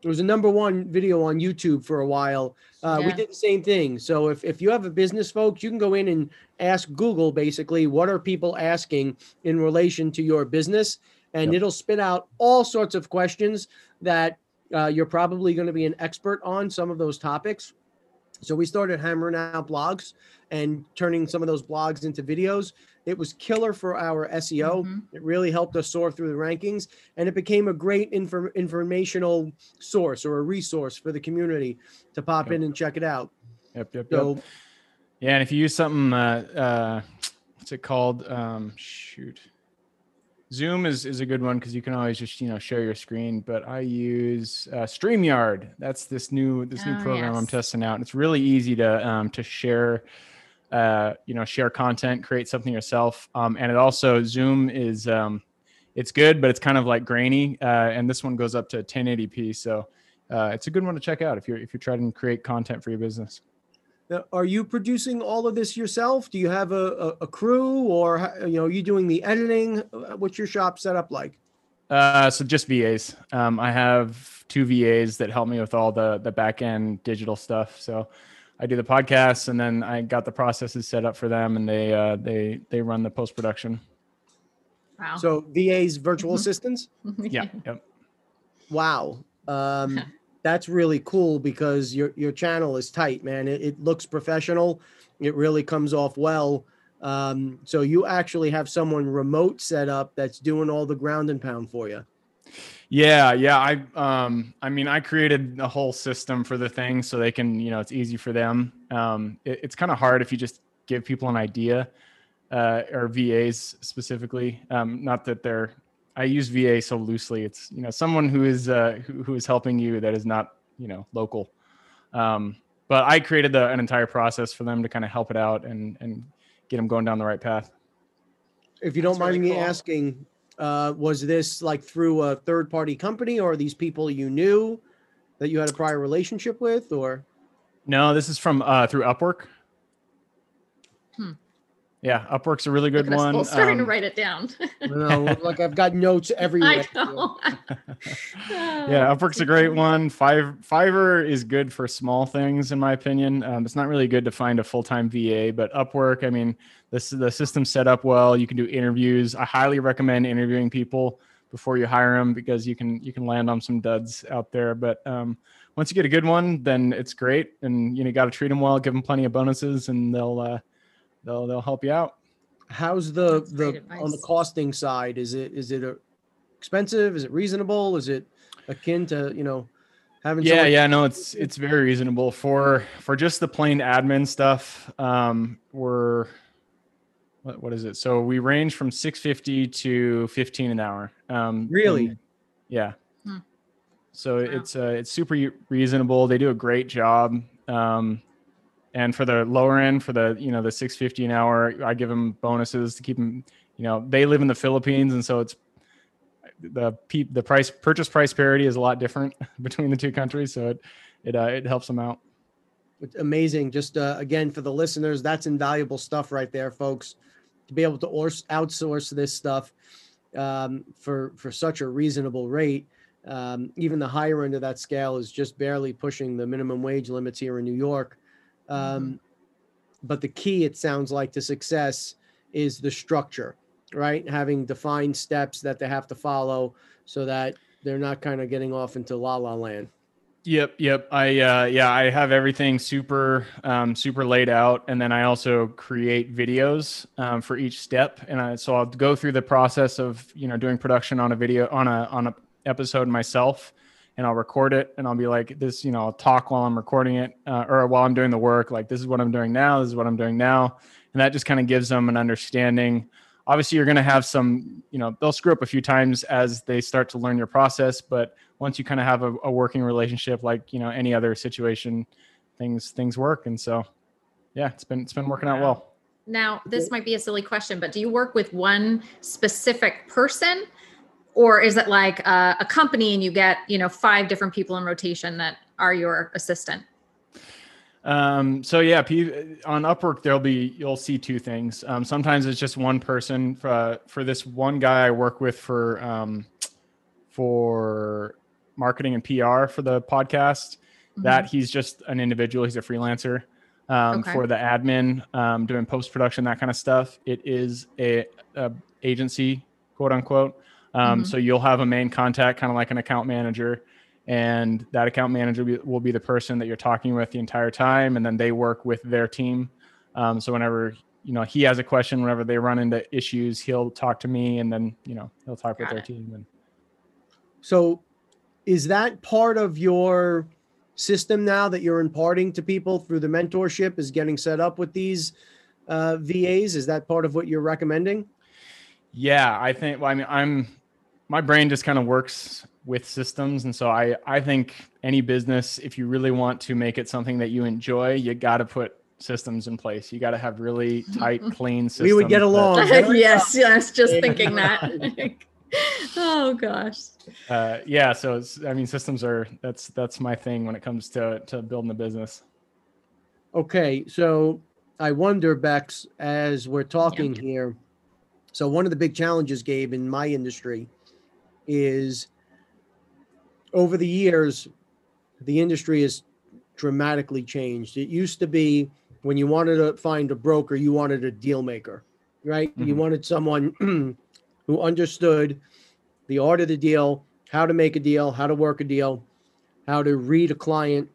Is, it was a number one video on YouTube for a while. Uh, yeah. We did the same thing. So if, if you have a business, folks, you can go in and ask Google basically what are people asking in relation to your business, and yep. it'll spit out all sorts of questions that uh, you're probably going to be an expert on some of those topics. So we started hammering out blogs and turning some of those blogs into videos. It was killer for our SEO. Mm-hmm. It really helped us soar through the rankings, and it became a great infor- informational source or a resource for the community to pop yep. in and check it out. Yep, yep, so, yep. Yeah, and if you use something, uh, uh, what's it called? Um, shoot, Zoom is, is a good one because you can always just you know share your screen. But I use uh, Streamyard. That's this new this new oh, program yes. I'm testing out. It's really easy to um, to share uh, you know, share content, create something yourself. Um, and it also Zoom is um, it's good, but it's kind of like grainy. Uh, and this one goes up to 1080p, so uh, it's a good one to check out if you're if you're trying to create content for your business. Now, are you producing all of this yourself? Do you have a, a, a crew, or you know, are you doing the editing? Uh, What's your shop set up like? Uh, so just VAs. Um, I have two VAs that help me with all the the back end digital stuff. So I do the podcasts, and then I got the processes set up for them, and they uh, they they run the post production. Wow. So VAs, virtual Mhm. assistants. Yeah, yep. Wow, um, that's really cool because your your channel is tight, man. It, it looks professional. It really comes off well. Um, so you actually have someone remote set up that's doing all the ground and pound for you. Yeah, yeah. I um I mean I created a whole system for the thing so they can, you know, it's easy for them. Um it- it's kind of hard if you just give people an idea uh or VAs specifically. Um not that they're I use VA so loosely. It's, you know, someone who is uh who, who is helping you that is not, you know, local. Um but I created the, an entire process for them to kind of help it out and and get them going down the right path. If you don't That's mind really me cool. asking, uh, was this like through a third party company or are these people you knew that you had a prior relationship with or? No, this is from uh through Upwork. Hmm. Yeah, Upwork's a really good Look at us one. all starting to Um, write it down. No, like I've got notes everywhere. I know. yeah, Upwork's a great one. Five Fiverr is good for small things, in my opinion. Um, it's not really good to find a full time VA, but Upwork, I mean, this the system's set up well. You can do interviews. I highly recommend interviewing people before you hire them because you can you can land on some duds out there. But um, once you get a good one, then it's great, and you know, got to treat them well, give them plenty of bonuses, and they'll uh, they'll they'll help you out. How's the That's great the on the costing side? Is it is it uh expensive? Is it reasonable? Is it akin to you know having? yeah someone- yeah no it's it's very reasonable for for just the plain admin stuff um we're what, what is it so we range from 650 to 15 an hour um Really? and- yeah Hmm. so Wow. it's uh it's super reasonable they do a great job um and for the lower end for the you know the 650 an hour i give them bonuses to keep them you know they live in the philippines and so it's the the price purchase price parity is a lot different between the two countries so it it uh, it helps them out It's amazing. Just uh, again for the listeners, that's invaluable stuff right there, folks. To be able to outsource this stuff um, for for such a reasonable rate. Um, even the higher end of that scale is just barely pushing the minimum wage limits here in New York. Um, But the key, it sounds like, to success is the structure, right? Having defined steps that they have to follow so that they're not kind of getting off into la la land. Yep, yep. I uh yeah, I have everything super um super laid out and then I also create videos um for each step and I so I'll go through the process of, you know, doing production on a video on a on a episode myself and I'll record it and I'll be like this, you know, I'll talk while I'm recording it uh, or while I'm doing the work like this is what I'm doing now, this is what I'm doing now. And that just kind of gives them an understanding. Obviously you're going to have some you know they'll screw up a few times as they start to learn your process but once you kind of have a, a working relationship like you know any other situation things things work. And so yeah it's been it's been working out well. Now, this might be a silly question, but do you work with one specific person, or is it like a, a company and you get you know five different people in rotation that are your assistant? um so yeah on upwork there'll be you'll see two things um sometimes it's just one person for, for this one guy i work with for um for marketing and pr for the podcast that he's just an individual he's a freelancer um, Okay. for the admin um, doing post production that kind of stuff it is a, a agency quote unquote um, Mhm. so you'll have a main contact kind of like an account manager and that account manager will be, will be the person that you're talking with the entire time and then they work with their team um, so whenever you know he has a question whenever they run into issues he'll talk to me and then you know he'll talk with Got their it. team and So, is that part of your system now that you're imparting to people through the mentorship? Is getting set up with these uh, VAs? Is that part of what you're recommending? Yeah, I think. Well, I mean, I'm my brain just kind of works with systems, and so I I think any business, if you really want to make it something that you enjoy, you got to put systems in place. You got to have really tight, clean systems. We would get along. very yes, yes, just thinking that. oh gosh. uh, yeah, so it's, I mean, systems are that's that's my thing when it comes to to building a business. Okay, so I wonder, Bex, as we're talking here. So one of the big challenges, Gabe, in my industry is over the years, the industry has dramatically changed. It used to be when you wanted to find a broker, you wanted a deal maker, right? You Mhm. wanted someone who understood the art of the deal, how to make a deal, how to work a deal, how to read a client.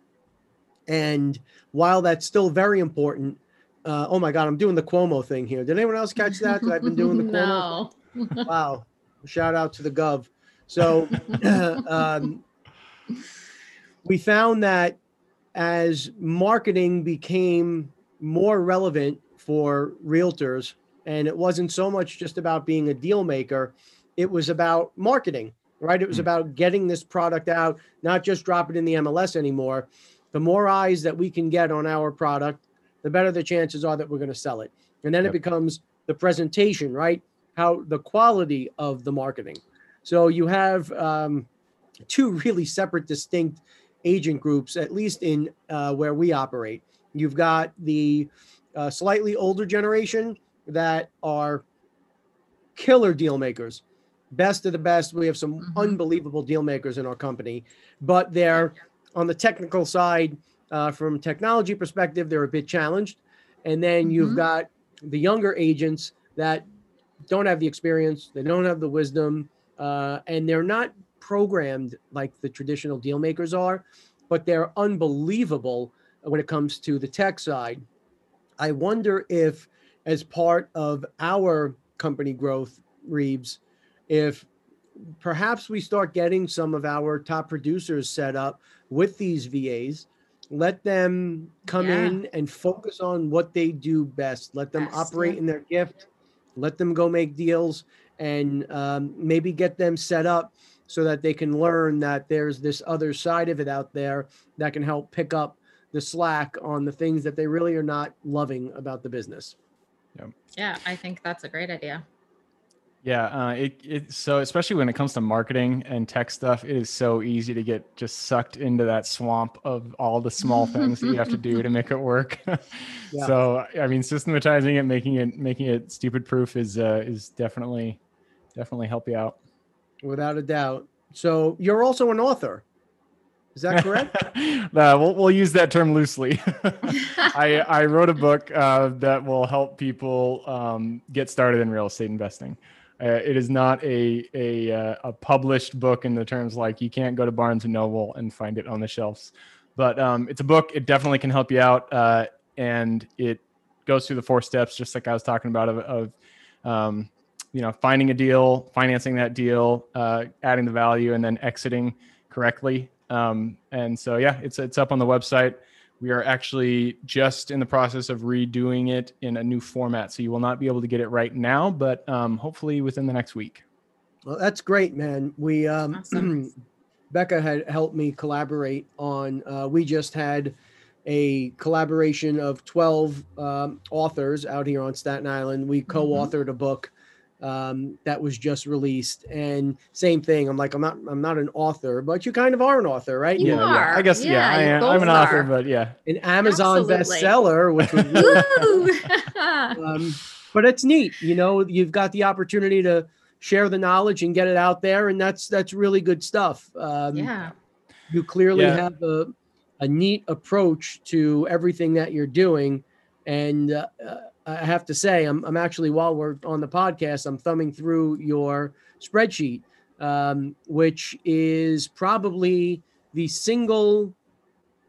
And while that's still very important, uh, oh my God, I'm doing the Cuomo thing here. Did anyone else catch that? That I've been doing the Cuomo? no. Wow. Shout out to the Gov. So um, we found that as marketing became more relevant for realtors, and it wasn't so much just about being a deal maker, it was about marketing, right? It was Mm. about getting this product out, not just drop it in the MLS anymore. The more eyes that we can get on our product, the better the chances are that we're going to sell it. And then it becomes the presentation, right? How the quality of the marketing. So you have um, two really separate, distinct agent groups, at least in uh, where we operate. You've got the uh, slightly older generation that are killer deal makers, best of the best. We have some Mhm. unbelievable deal makers in our company, but they're on the technical side, uh, from technology perspective, they're a bit challenged. And then you've Mhm. got the younger agents that don't have the experience, they don't have the wisdom, uh, and they're not programmed like the traditional deal makers are, but they're unbelievable when it comes to the tech side. I wonder if, as part of our company growth, Reeves, if perhaps we start getting some of our top producers set up with these VAs, let them come Yeah. in and focus on what they do best. Let them operate in their gift. Let them go make deals and um, maybe get them set up so that they can learn that there's this other side of it out there that can help pick up the slack on the things that they really are not loving about the business. Yeah, yeah I think that's a great idea. Yeah, uh, it, it so especially when it comes to marketing and tech stuff, it is so easy to get just sucked into that swamp of all the small things that you have to do to make it work. Yeah. So I mean, systematizing it, making it making it stupid proof is uh, is definitely definitely help you out. Without a doubt. So you're also an author. Is that correct? uh, we'll we'll use that term loosely. I I wrote a book uh, that will help people um, get started in real estate investing. Uh, it is not a a uh, a published book in the terms like you can't go to Barnes and Noble and find it on the shelves, but um, it's a book. It definitely can help you out, uh, and it goes through the four steps, just like I was talking about of, of um, you know finding a deal, financing that deal, uh, adding the value, and then exiting correctly. Um, and so yeah, it's it's up on the website. We are actually just in the process of redoing it in a new format, so you will not be able to get it right now, but um, hopefully within the next week. Well, that's great, man. We um, Awesome. Becca had helped me collaborate on. Uh, we just had a collaboration of twelve um, authors out here on Staten Island. We co-authored a book um, that was just released, and same thing. I'm like, I'm not, I'm not an author, but you kind of are an author, right? You yeah, yeah. I guess yeah, Yeah, I am. I'm an author, are. but yeah, An Amazon Absolutely. bestseller, which was really um, but it's neat you know you've got the opportunity to share the knowledge and get it out there and that's that's really good stuff um, yeah. you clearly Yeah. have a, a neat approach to everything that you're doing and uh, uh, i have to say I'm, I'm actually while we're on the podcast i'm thumbing through your spreadsheet um, which is probably the single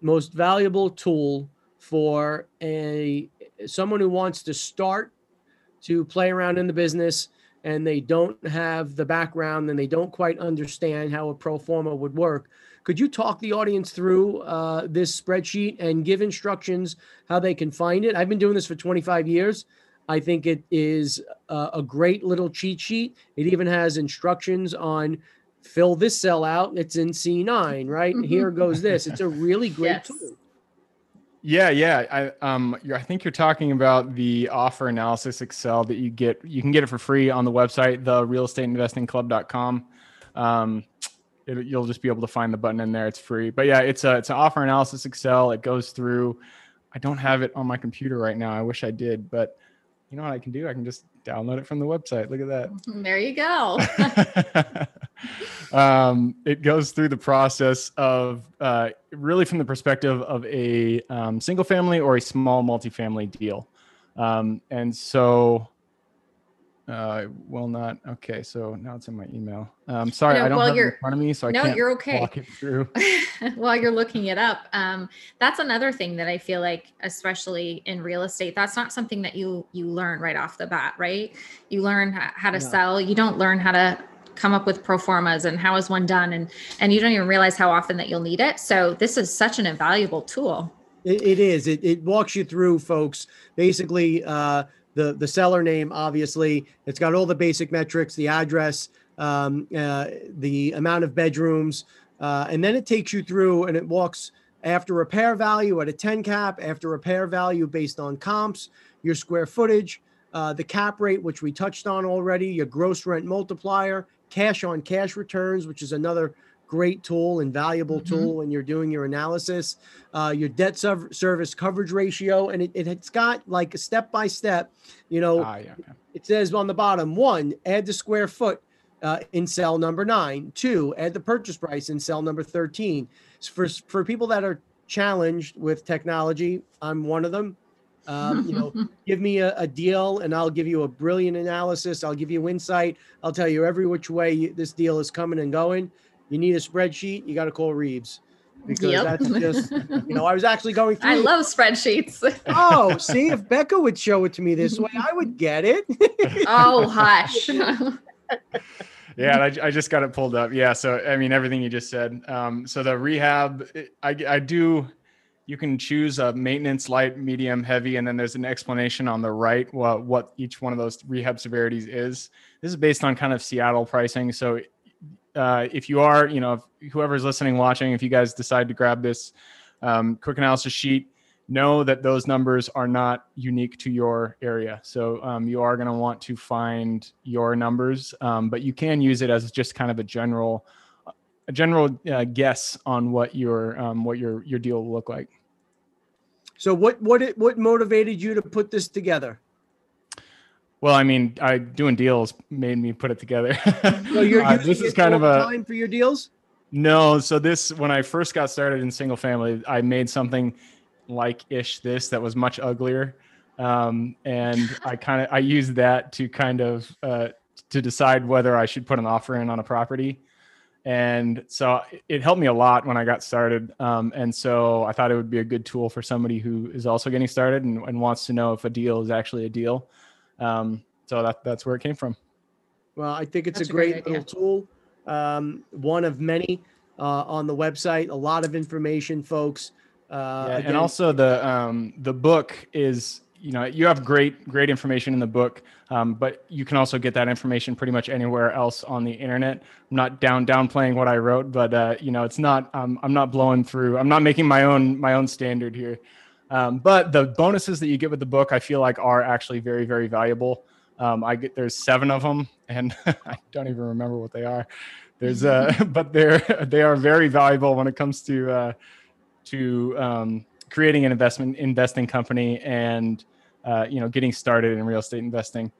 most valuable tool for a someone who wants to start to play around in the business and they don't have the background and they don't quite understand how a pro forma would work. Could you talk the audience through uh, this spreadsheet and give instructions how they can find it? I've been doing this for 25 years. I think it is a, a great little cheat sheet. It even has instructions on fill this cell out. It's in c9 right? Mhm. here goes this. It's a really great Yes. tool Yeah, yeah. I um, you're, I think you're talking about the offer analysis Excel that you get. You can get it for free on the website, the realestateinvestingclub.com. Um, it, you'll just be able to find the button in there. It's free. But yeah, it's a it's an offer analysis Excel. It goes through. I don't have it on my computer right now. I wish I did, but you know what I can do? I can just download it from the website. Look at that. There you go. um, it goes through the process of uh, really from the perspective of a um, single family or a small multifamily deal. Um, and so uh, will not. Okay, so now it's in my email. Um, sorry, know, I don't while have it in front of me, so I no, can't you're okay. walk it through. while you're looking it up um, that's another thing that i feel like especially in real estate that's not something that you you learn right off the bat right you learn how to No. sell you don't learn how to come up with pro formas and how is one done and and you don't even realize how often that you'll need it so this is such an invaluable tool It, it is. It, it walks you through, folks. Basically, uh, the the seller name, obviously, it's got all the basic metrics, the address, um, uh, the amount of bedrooms, uh, and then it takes you through and it walks after repair value at a 10 cap, after repair value based on comps, your square footage, uh, the cap rate, which we touched on already, your gross rent multiplier, cash on cash returns, which is another great tool and valuable Mhm. tool when you're doing your analysis uh, your debt serv- service coverage ratio, and it, has got like a step by step. You know, ah, yeah, yeah. it says on the bottom one, add the square foot uh, in cell number nine. Two, add the purchase price in cell number 13. So for, for people that are challenged with technology, I'm one of them. Um, you know, give me a, a deal and I'll give you a brilliant analysis. I'll give you insight. I'll tell you every which way you, this deal is coming and going. You need a spreadsheet, you got to call Reeves because Yep. that's just, you know, I was actually going through. i love spreadsheets Oh, see, if Becca would show it to me this way, I would get it. oh hush Yeah, and I, I just got it pulled up. Yeah, so I mean everything you just said. Um, so the rehab, I, I do. You can choose a maintenance, light, medium, heavy, and then there's an explanation on the right what what each one of those rehab severities is. This is based on kind of Seattle pricing. So uh, if you are, you know, whoever's listening, watching, if you guys decide to grab this um, quick analysis sheet, know that those numbers are not unique to your area. So um, you are going to want to find your numbers, um, but you can use it as just kind of a general, a general uh, guess on what your um, what your your deal will look like. So what what it, what motivated you to put this together? Well, I mean, I doing deals made me put it together. So you're Uh, this is kind of a time for your deals. No, so this when I first got started in single family, I made something like ish this that was much uglier, um, and I kind of I used that to kind of uh, to decide whether I should put an offer in on a property, and so it helped me a lot when I got started. Um, and so I thought it would be a good tool for somebody who is also getting started and, and wants to know if a deal is actually a deal. Um, so that that's where it came from. Well, I think it's That's a a great great, little tool. Um, one of many uh, on the website. A lot of information, folks. Uh, yeah, again, and also the um, the book is you know you have great great information in the book, um, but you can also get that information pretty much anywhere else on the internet. I'm not down downplaying what I wrote, but uh, you know it's not um, I'm not blowing through. I'm not making my own my own standard here. Um, but the bonuses that you get with the book, I feel like are actually very very valuable. Um, I get there's seven of them, and I don't even remember what they are. There's uh, but they're they are very valuable when it comes to uh, to um, creating an investment investing company and uh, you know getting started in real estate investing.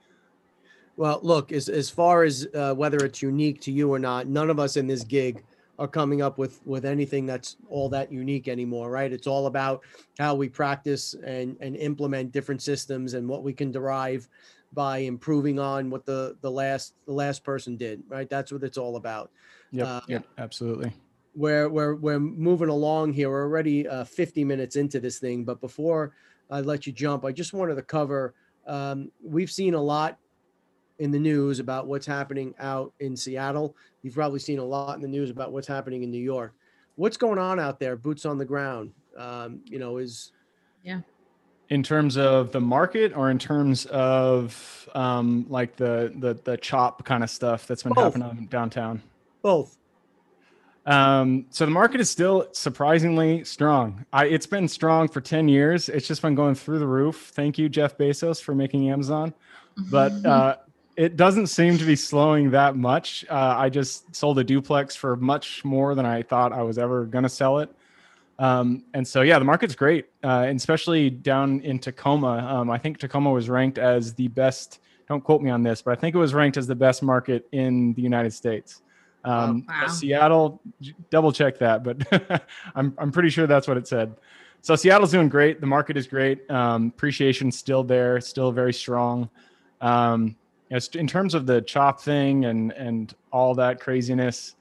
Well, look, as as far as uh, whether it's unique to you or not, none of us in this gig are coming up with with anything that's all that unique anymore, right? It's all about how we practice and and implement different systems and what we can derive by improving on what the the last the last person did, right? That's what it's all about. Yeah, Uh, yep, absolutely. we're we're we're moving along here. We're already uh, 50 minutes into this thing, but before I let you jump, I just wanted to cover. Um, we've seen a lot in the news about what's happening out in Seattle. You've probably seen a lot in the news about what's happening in New York. What's going on out there? Boots on the ground. Um, you know, is yeah. In terms of the market, or in terms of um, like the the the chop kind of stuff that's been Both. happening downtown. both. Um, so the market is still surprisingly strong. I, it's been strong for 10 years. It's just been going through the roof. Thank you, Jeff Bezos, for making Amazon. But uh, it doesn't seem to be slowing that much. Uh, I just sold a duplex for much more than I thought I was ever going to sell it. Um, and so, yeah, the market's great, uh, and especially down in Tacoma. Um, I think Tacoma was ranked as the best. Don't quote me on this, but I think it was ranked as the best market in the United States. Um, Oh, wow. Seattle, double check that, but I'm I'm pretty sure that's what it said. So Seattle's doing great. The market is great. Um, appreciation's still there, still very strong. Um, as in terms of the chop thing and and all that craziness,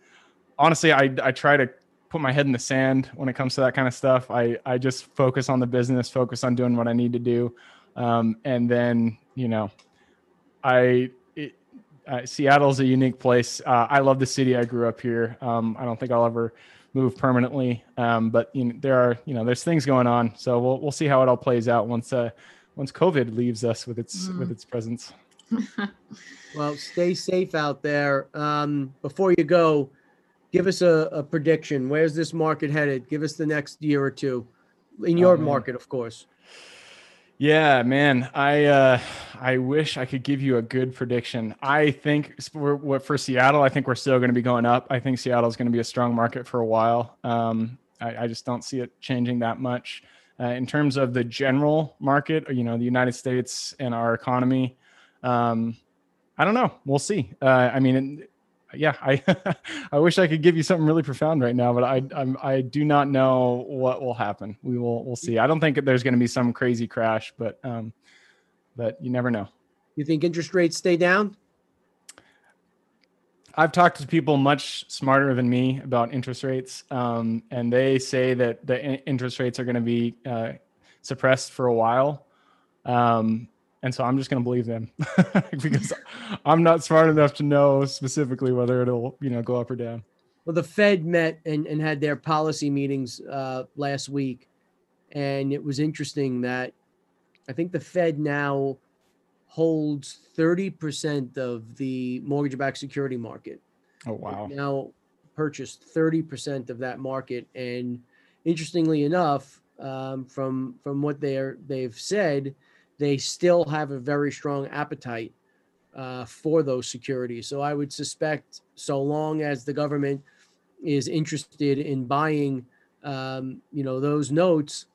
honestly, I I try to put my head in the sand when it comes to that kind of stuff. I I just focus on the business, focus on doing what I need to do, um, and then you know, I. Uh, Seattle's a unique place. Uh, I love the city. I grew up here. Um, I don't think I'll ever move permanently, um, but you know, there are you know there's things going on. So we'll we'll see how it all plays out once uh, once COVID leaves us with its Mm. with its presence. Well, stay safe out there. Um, before you go, give us a, a prediction. Where's this market headed? Give us the next year or two, in your man. market, of course. Yeah, man. I uh, I wish I could give you a good prediction. I think we're- for Seattle. I think we're still going to be going up. I think Seattle is going to be a strong market for a while. Um, I, I just don't see it changing that much. Uh, in terms of the general market, you know, the United States and our economy, um, I don't know. We'll see. Uh, I mean, yeah, I I wish I could give you something really profound right now, but I I'm, I do not know what will happen. We will we'll see. I don't think there's going to be some crazy crash, but um, but you never know. You think interest rates stay down? I've talked to people much smarter than me about interest rates, um, and they say that the interest rates are going to be uh, suppressed for a while. Um, and so I'm just going to believe them because I'm not smart enough to know specifically whether it'll you know go up or down. Well, the Fed met and, and had their policy meetings uh, last week. And it was interesting that I think the Fed now holds 30% of the mortgage backed security market. Oh wow! Now purchased 30% of that market. And interestingly enough, um, from from what they're they've said, they still have a very strong appetite uh, for those securities. So I would suspect, so long as the government is interested in buying, um, you know, those notes,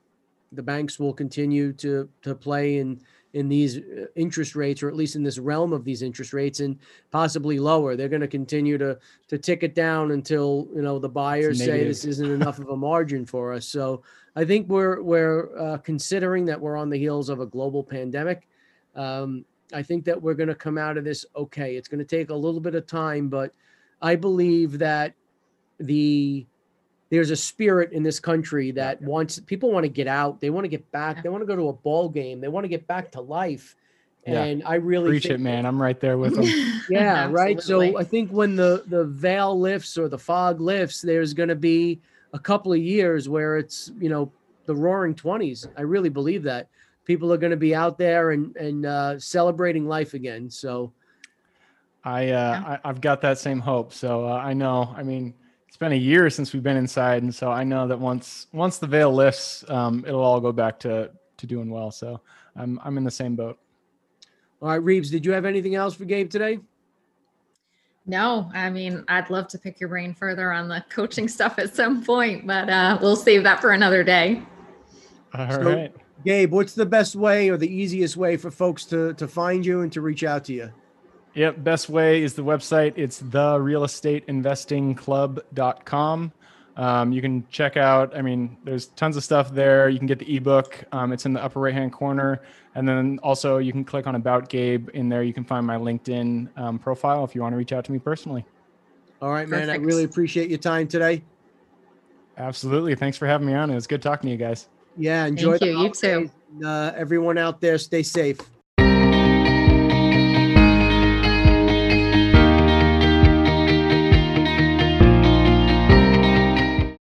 the banks will continue to to play in in these uh, interest rates, or at least in this realm of these interest rates, and possibly lower. They're going to continue to to tick it down until you know the buyers say this isn't enough of a margin for us. So I think we're we're uh, considering that we're on the heels of a global pandemic. Um, I think that we're going to come out of this okay. It's going to take a little bit of time, but I believe that the there's a spirit in this country that wants people want to get out. They want to get back. They want to go to a ball game. They want to get back to life. Yeah. And I really Preach think it, man. I'm right there with them. yeah, right. So I think when the the veil lifts or the fog lifts, there's going to be a couple of years where it's you know the Roaring Twenties. I really believe that people are going to be out there and and uh, celebrating life again. So I, uh, I I've got that same hope. So uh, I know. I mean, it's been a year since we've been inside, and so I know that once once the veil lifts, um, it'll all go back to to doing well. So I'm I'm in the same boat. all right, Reeves, did you have anything else for Gabe today? No, I mean, I'd love to pick your brain further on the coaching stuff at some point, but uh, we'll save that for another day. All So- right. Gabe, what's the best way or the easiest way for folks to to find you and to reach out to you? Yep. Best way is the website. It's therealestateinvestingclub.com. Um, you can check out, I mean, there's tons of stuff there. You can get the ebook. Um, it's in the upper right hand corner. And then also you can click on About Gabe. In there, you can find my LinkedIn um, profile if you want to reach out to me personally. All right, man. I really appreciate your time today. Absolutely. Thanks for having me on. It was good talking to you guys. Yeah, enjoy Thank the you. You too. Uh, everyone out there, stay safe.